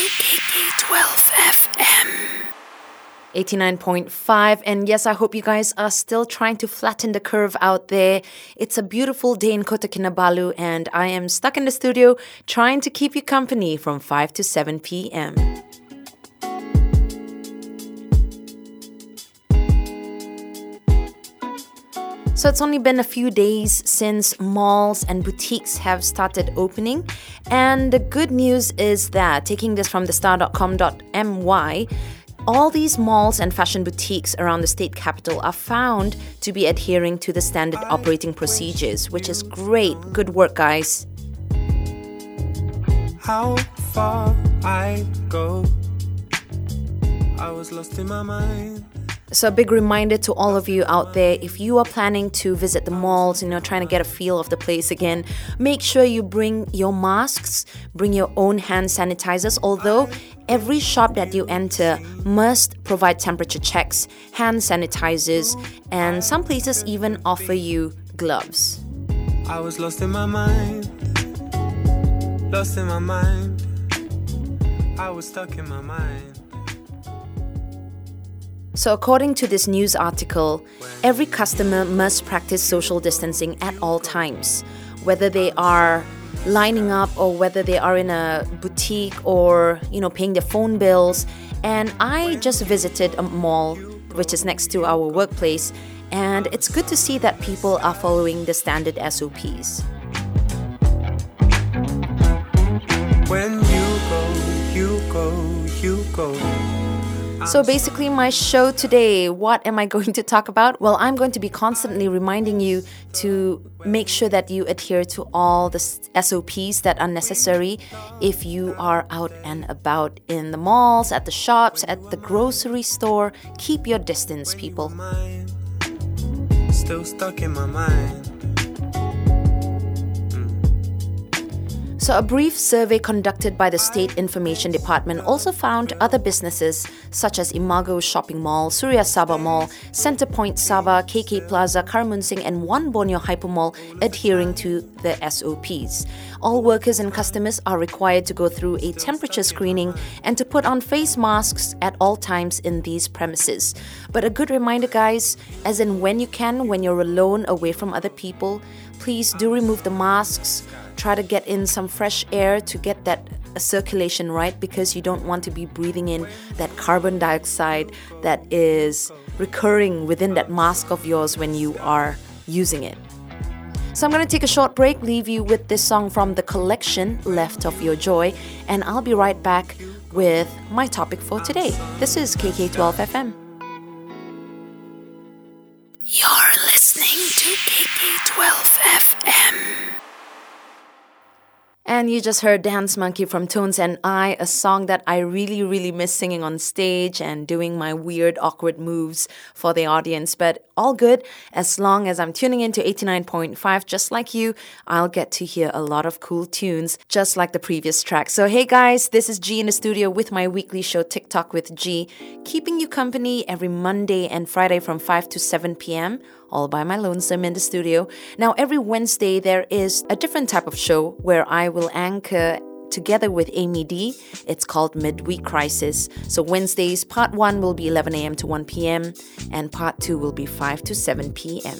to KK12 FM. 89.5 and yes i hope you guys are still trying to flatten the curve out there it's a beautiful day in kota kinabalu and i am stuck in the studio trying to keep you company from 5 to 7 p.m So it's only been a few days since malls and boutiques have started opening. And the good news is that, taking this from the star.com.my, all these malls and fashion boutiques around the state capital are found to be adhering to the standard operating procedures, which is great. Good work, guys. How far I go, I was lost in my mind. So, a big reminder to all of you out there if you are planning to visit the malls, you know, trying to get a feel of the place again, make sure you bring your masks, bring your own hand sanitizers. Although every shop that you enter must provide temperature checks, hand sanitizers, and some places even offer you gloves. I was lost in my mind. Lost in my mind. I was stuck in my mind. So, according to this news article, every customer must practice social distancing at all times, whether they are lining up or whether they are in a boutique or, you know, paying their phone bills. And I just visited a mall which is next to our workplace, and it's good to see that people are following the standard SOPs. When you go, you go, you go. So, basically, my show today, what am I going to talk about? Well, I'm going to be constantly reminding you to make sure that you adhere to all the SOPs that are necessary if you are out and about in the malls, at the shops, at the grocery store. Keep your distance, people. Still stuck in my mind. So, a brief survey conducted by the State Information Department also found other businesses such as Imago Shopping Mall, Suria Sabah Mall, Centrepoint Sabah, KK Plaza, Karamunsing, and One Borneo Hypermall adhering to the SOPs. All workers and customers are required to go through a temperature screening and to put on face masks at all times in these premises. But a good reminder, guys, as in when you can, when you're alone away from other people, please do remove the masks try to get in some fresh air to get that circulation right because you don't want to be breathing in that carbon dioxide that is recurring within that mask of yours when you are using it. So I'm going to take a short break, leave you with this song from the collection, Left of Your Joy, and I'll be right back with my topic for today. This is KK12 FM. You're And you just heard Dance Monkey from Tones and I, a song that I really, really miss singing on stage and doing my weird, awkward moves for the audience. But all good, as long as I'm tuning into 89.5, just like you, I'll get to hear a lot of cool tunes, just like the previous track. So, hey guys, this is Gee in the studio with my weekly show, Tick Talk with Gee, keeping you company every Monday and Friday from 5 to 7 p.m all by my lonesome in the studio. Now, every Wednesday, there is a different type of show where I will anchor together with Amy D. It's called Midweek Crisis. So, Wednesdays, part one will be 11 a.m. to 1 p.m., and part two will be 5 to 7 p.m.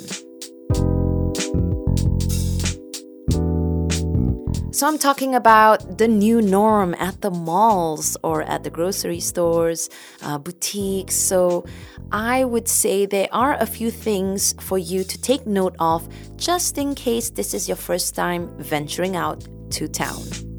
So, I'm talking about the new norm at the malls or at the grocery stores, uh, boutiques. So, I would say there are a few things for you to take note of just in case this is your first time venturing out to town.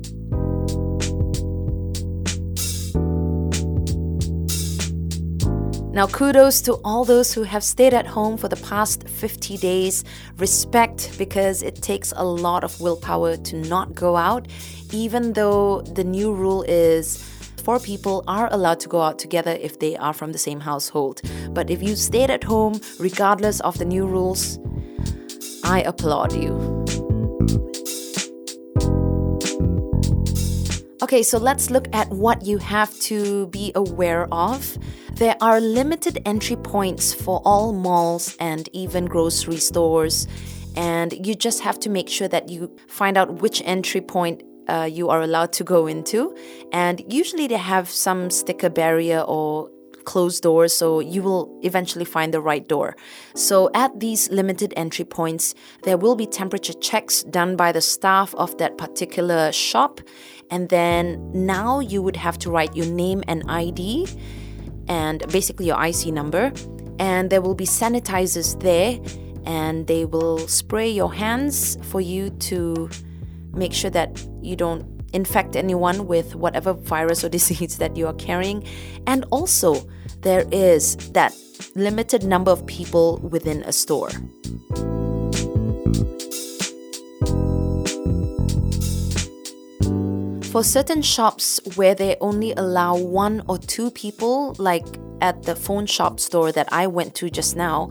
Now, kudos to all those who have stayed at home for the past 50 days. Respect because it takes a lot of willpower to not go out, even though the new rule is four people are allowed to go out together if they are from the same household. But if you stayed at home, regardless of the new rules, I applaud you. Okay, so let's look at what you have to be aware of. There are limited entry points for all malls and even grocery stores, and you just have to make sure that you find out which entry point uh, you are allowed to go into. And usually they have some sticker barrier or closed doors, so you will eventually find the right door. So, at these limited entry points, there will be temperature checks done by the staff of that particular shop. And then now you would have to write your name and ID and basically your IC number. And there will be sanitizers there, and they will spray your hands for you to make sure that you don't infect anyone with whatever virus or disease that you are carrying. And also, there is that limited number of people within a store. For certain shops where they only allow one or two people, like at the phone shop store that I went to just now,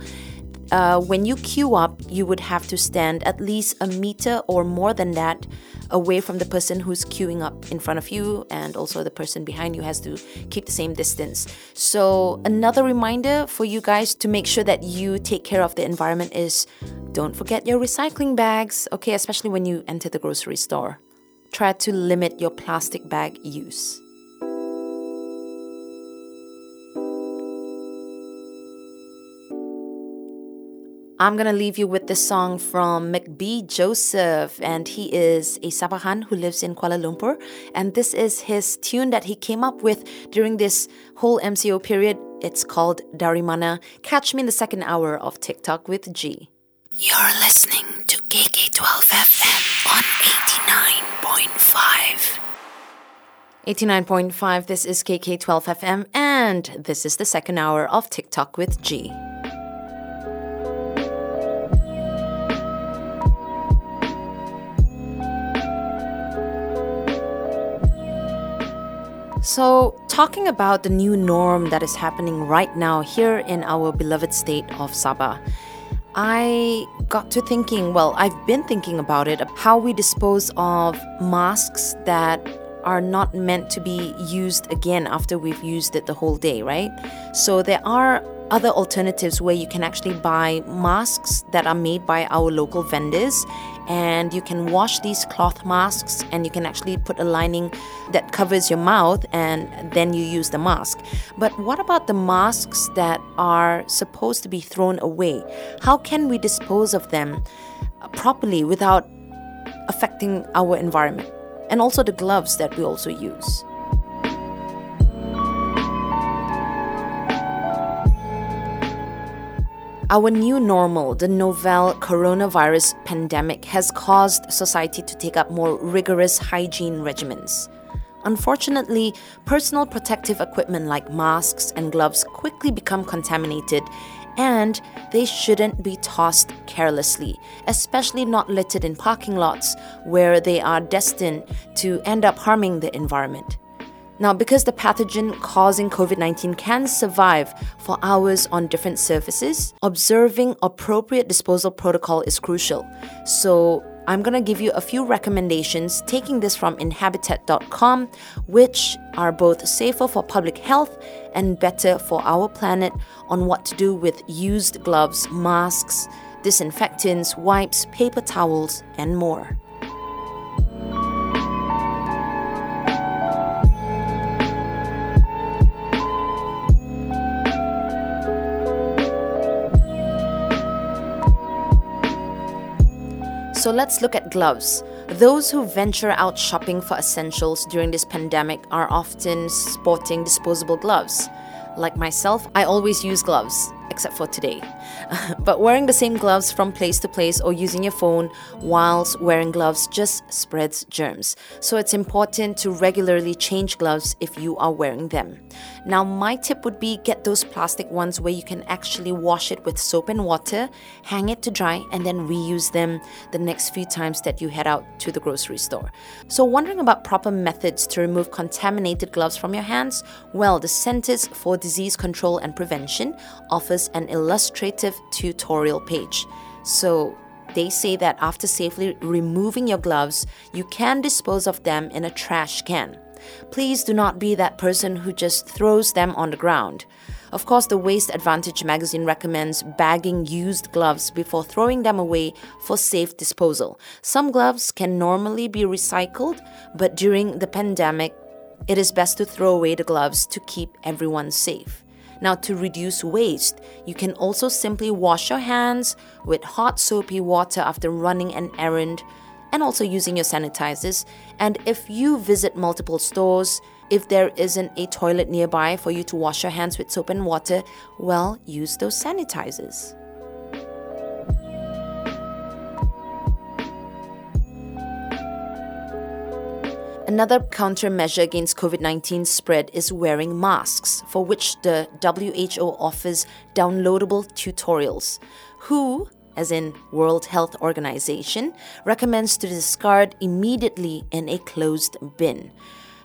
uh, when you queue up, you would have to stand at least a meter or more than that away from the person who's queuing up in front of you, and also the person behind you has to keep the same distance. So, another reminder for you guys to make sure that you take care of the environment is don't forget your recycling bags, okay, especially when you enter the grocery store. Try to limit your plastic bag use. I'm gonna leave you with this song from McBee Joseph, and he is a Sabahan who lives in Kuala Lumpur. And this is his tune that he came up with during this whole MCO period. It's called Darimana. Catch me in the second hour of Tick Talk with Gee. You're listening to KK12 FM on 89.5. 89.5, this is KK12 FM, and this is the second hour of Tick Talk with Gee. So, talking about the new norm that is happening right now here in our beloved state of Sabah, I got to thinking, well, I've been thinking about it, how we dispose of masks that are not meant to be used again after we've used it the whole day, right? So, there are other alternatives where you can actually buy masks that are made by our local vendors and you can wash these cloth masks and you can actually put a lining that covers your mouth and then you use the mask. But what about the masks that are supposed to be thrown away? How can we dispose of them properly without affecting our environment? And also the gloves that we also use. Our new normal, the novel coronavirus pandemic, has caused society to take up more rigorous hygiene regimens. Unfortunately, personal protective equipment like masks and gloves quickly become contaminated, and they shouldn't be tossed carelessly, especially not littered in parking lots where they are destined to end up harming the environment. Now, because the pathogen causing COVID 19 can survive for hours on different surfaces, observing appropriate disposal protocol is crucial. So, I'm going to give you a few recommendations taking this from inhabitat.com, which are both safer for public health and better for our planet on what to do with used gloves, masks, disinfectants, wipes, paper towels, and more. So let's look at gloves. Those who venture out shopping for essentials during this pandemic are often sporting disposable gloves. Like myself, I always use gloves except for today. but wearing the same gloves from place to place or using your phone whilst wearing gloves just spreads germs. So it's important to regularly change gloves if you are wearing them. Now, my tip would be get those plastic ones where you can actually wash it with soap and water, hang it to dry, and then reuse them the next few times that you head out to the grocery store. So, wondering about proper methods to remove contaminated gloves from your hands? Well, the Centers for Disease Control and Prevention an illustrative tutorial page. So, they say that after safely removing your gloves, you can dispose of them in a trash can. Please do not be that person who just throws them on the ground. Of course, the Waste Advantage magazine recommends bagging used gloves before throwing them away for safe disposal. Some gloves can normally be recycled, but during the pandemic, it is best to throw away the gloves to keep everyone safe. Now, to reduce waste, you can also simply wash your hands with hot soapy water after running an errand and also using your sanitizers. And if you visit multiple stores, if there isn't a toilet nearby for you to wash your hands with soap and water, well, use those sanitizers. Another countermeasure against COVID 19 spread is wearing masks, for which the WHO offers downloadable tutorials. WHO, as in World Health Organization, recommends to discard immediately in a closed bin.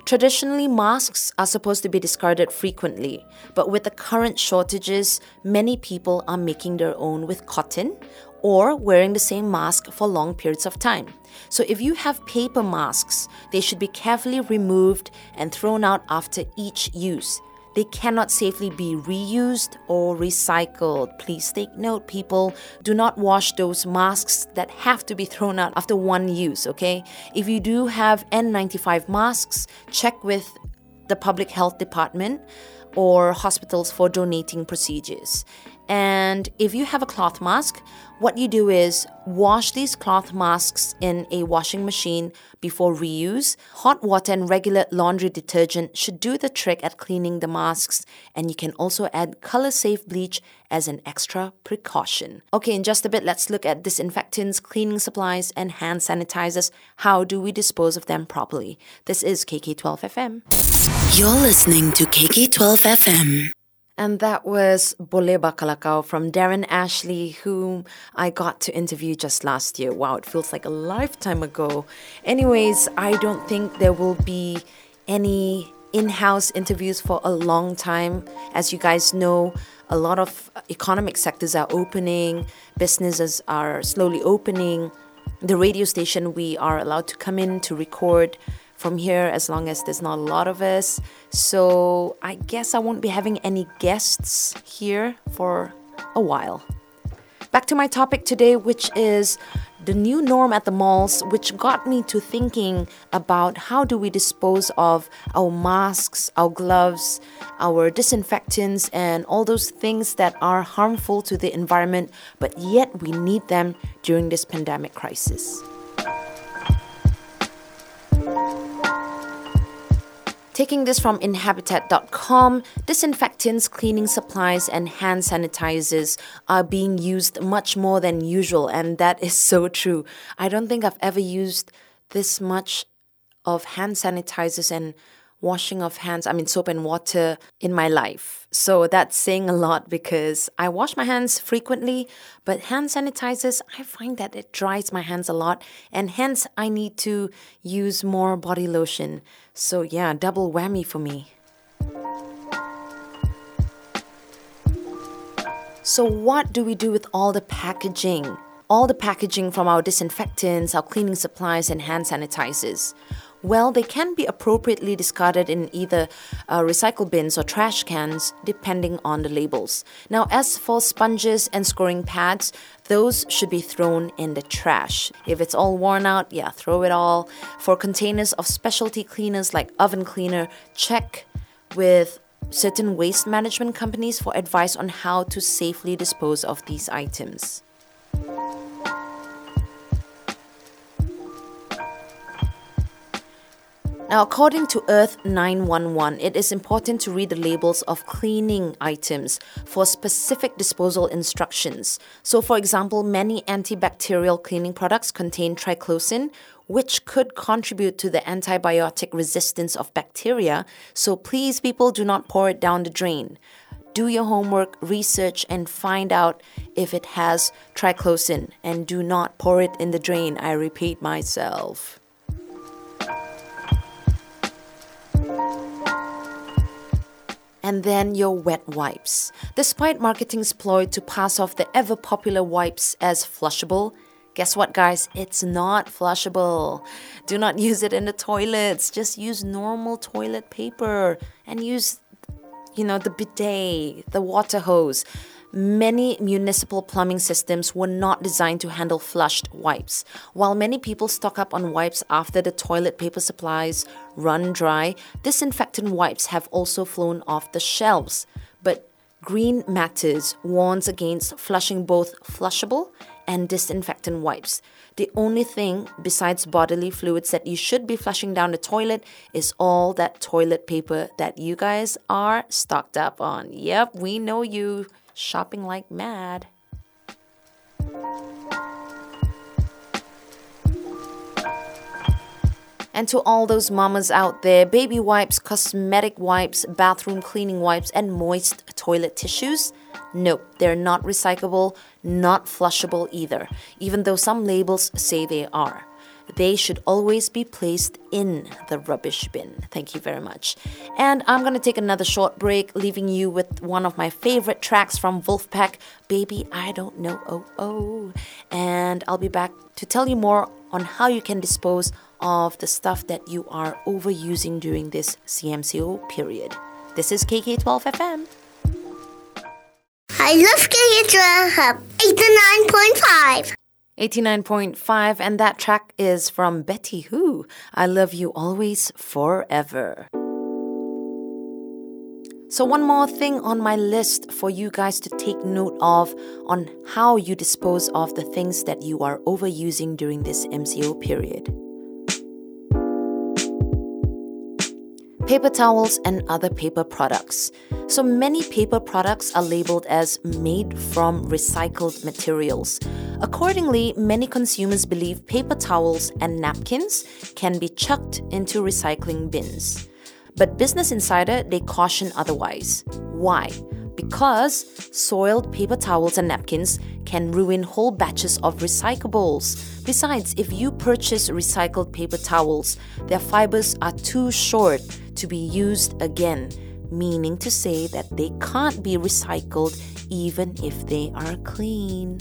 Traditionally, masks are supposed to be discarded frequently, but with the current shortages, many people are making their own with cotton or wearing the same mask for long periods of time. So, if you have paper masks, they should be carefully removed and thrown out after each use. They cannot safely be reused or recycled. Please take note, people. Do not wash those masks that have to be thrown out after one use, okay? If you do have N95 masks, check with the public health department or hospitals for donating procedures. And if you have a cloth mask, what you do is wash these cloth masks in a washing machine before reuse. Hot water and regular laundry detergent should do the trick at cleaning the masks, and you can also add color safe bleach as an extra precaution. Okay, in just a bit, let's look at disinfectants, cleaning supplies, and hand sanitizers. How do we dispose of them properly? This is KK12 FM. You're listening to KK12 FM. And that was Boleh Bakalakau from Darren Ashley, whom I got to interview just last year. Wow, it feels like a lifetime ago. Anyways, I don't think there will be any in house interviews for a long time. As you guys know, a lot of economic sectors are opening, businesses are slowly opening. The radio station, we are allowed to come in to record from here as long as there's not a lot of us. So I guess I won't be having any guests here for a while. Back to my topic today, which is the new norm at the malls, which got me to thinking about how do we dispose of our masks, our gloves, our disinfectants, and all those things that are harmful to the environment, but yet we need them during this pandemic crisis. Taking this from Inhabitat.com, disinfectants, cleaning supplies, and hand sanitizers are being used much more than usual, and that is so true. I don't think I've ever used this much of hand sanitizers and washing of hands, I mean, soap and water in my life. So that's saying a lot because I wash my hands frequently, but hand sanitizers, I find that it dries my hands a lot, and hence I need to use more body lotion. So, yeah, double whammy for me. So, what do we do with all the packaging? All the packaging from our disinfectants, our cleaning supplies, and hand sanitizers well, they can be appropriately discarded in either uh, recycle bins or trash cans, depending on the labels. Now, as for sponges and scoring pads, those should be thrown in the trash. If it's all worn out, yeah, throw it all. For containers of specialty cleaners like oven cleaner, check with certain waste management companies for advice on how to safely dispose of these items. Now, according to Earth 911, it is important to read the labels of cleaning items for specific disposal instructions. So, for example, many antibacterial cleaning products contain triclosan, which could contribute to the antibiotic resistance of bacteria. So, please, people, do not pour it down the drain. Do your homework, research, and find out if it has triclosan, and do not pour it in the drain. I repeat myself. And then your wet wipes. Despite marketing's ploy to pass off the ever popular wipes as flushable, Guess what, guys? It's not flushable. Do not use it in the toilets. Just use normal toilet paper and use, you know, the bidet, the water hose. Many municipal plumbing systems were not designed to handle flushed wipes. While many people stock up on wipes after the toilet paper supplies run dry, disinfectant wipes have also flown off the shelves. But Green Matters warns against flushing both flushable and disinfectant wipes. The only thing besides bodily fluids that you should be flushing down the toilet is all that toilet paper that you guys are stocked up on. Yep, we know you shopping like mad. And to all those mamas out there, baby wipes, cosmetic wipes, bathroom cleaning wipes, and moist toilet tissues, nope, they're not recyclable, not flushable either, even though some labels say they are they should always be placed in the rubbish bin. Thank you very much. And I'm going to take another short break, leaving you with one of my favorite tracks from Wolfpack, Baby I Don't Know Oh Oh. And I'll be back to tell you more on how you can dispose of the stuff that you are overusing during this CMCO period. This is KK12FM. I love KK12 89.5. 89.5, and that track is from Betty Who. I love you always, forever. So, one more thing on my list for you guys to take note of on how you dispose of the things that you are overusing during this MCO period. Paper towels and other paper products. So many paper products are labeled as made from recycled materials. Accordingly, many consumers believe paper towels and napkins can be chucked into recycling bins. But Business Insider, they caution otherwise. Why? Because soiled paper towels and napkins can ruin whole batches of recyclables. Besides, if you purchase recycled paper towels, their fibers are too short to be used again, meaning to say that they can't be recycled even if they are clean.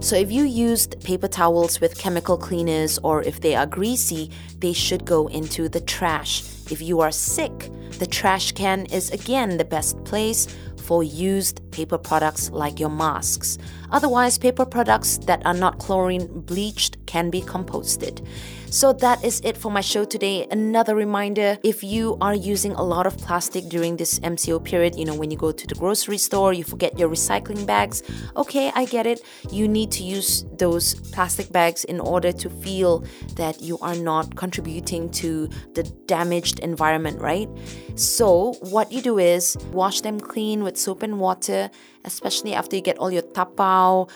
So, if you used paper towels with chemical cleaners or if they are greasy, they should go into the trash. If you are sick, the trash can is again the best place for used paper products like your masks. Otherwise, paper products that are not chlorine bleached can be composted. So that is it for my show today. Another reminder if you are using a lot of plastic during this MCO period, you know, when you go to the grocery store, you forget your recycling bags. Okay, I get it. You need to use those plastic bags in order to feel that you are not contributing to the damaged environment, right? So, what you do is wash them clean with soap and water, especially after you get all your tapao,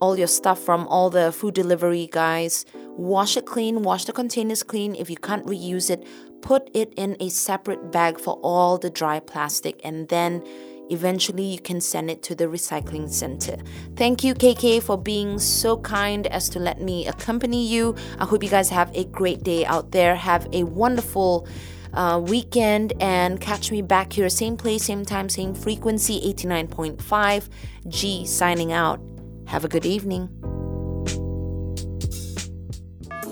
all your stuff from all the food delivery guys Wash it clean, wash the containers clean. If you can't reuse it, put it in a separate bag for all the dry plastic and then eventually you can send it to the recycling center. Thank you, KK, for being so kind as to let me accompany you. I hope you guys have a great day out there. Have a wonderful uh, weekend and catch me back here, same place, same time, same frequency, 89.5. Gee signing out. Have a good evening.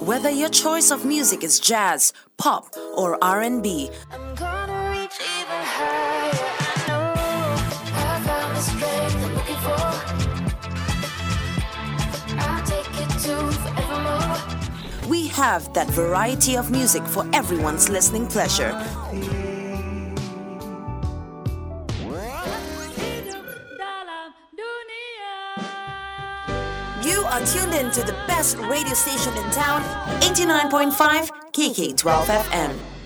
Whether your choice of music is jazz, pop, or R&B, we have that variety of music for everyone's listening pleasure. To the best radio station in town, 89.5 KK12 FM.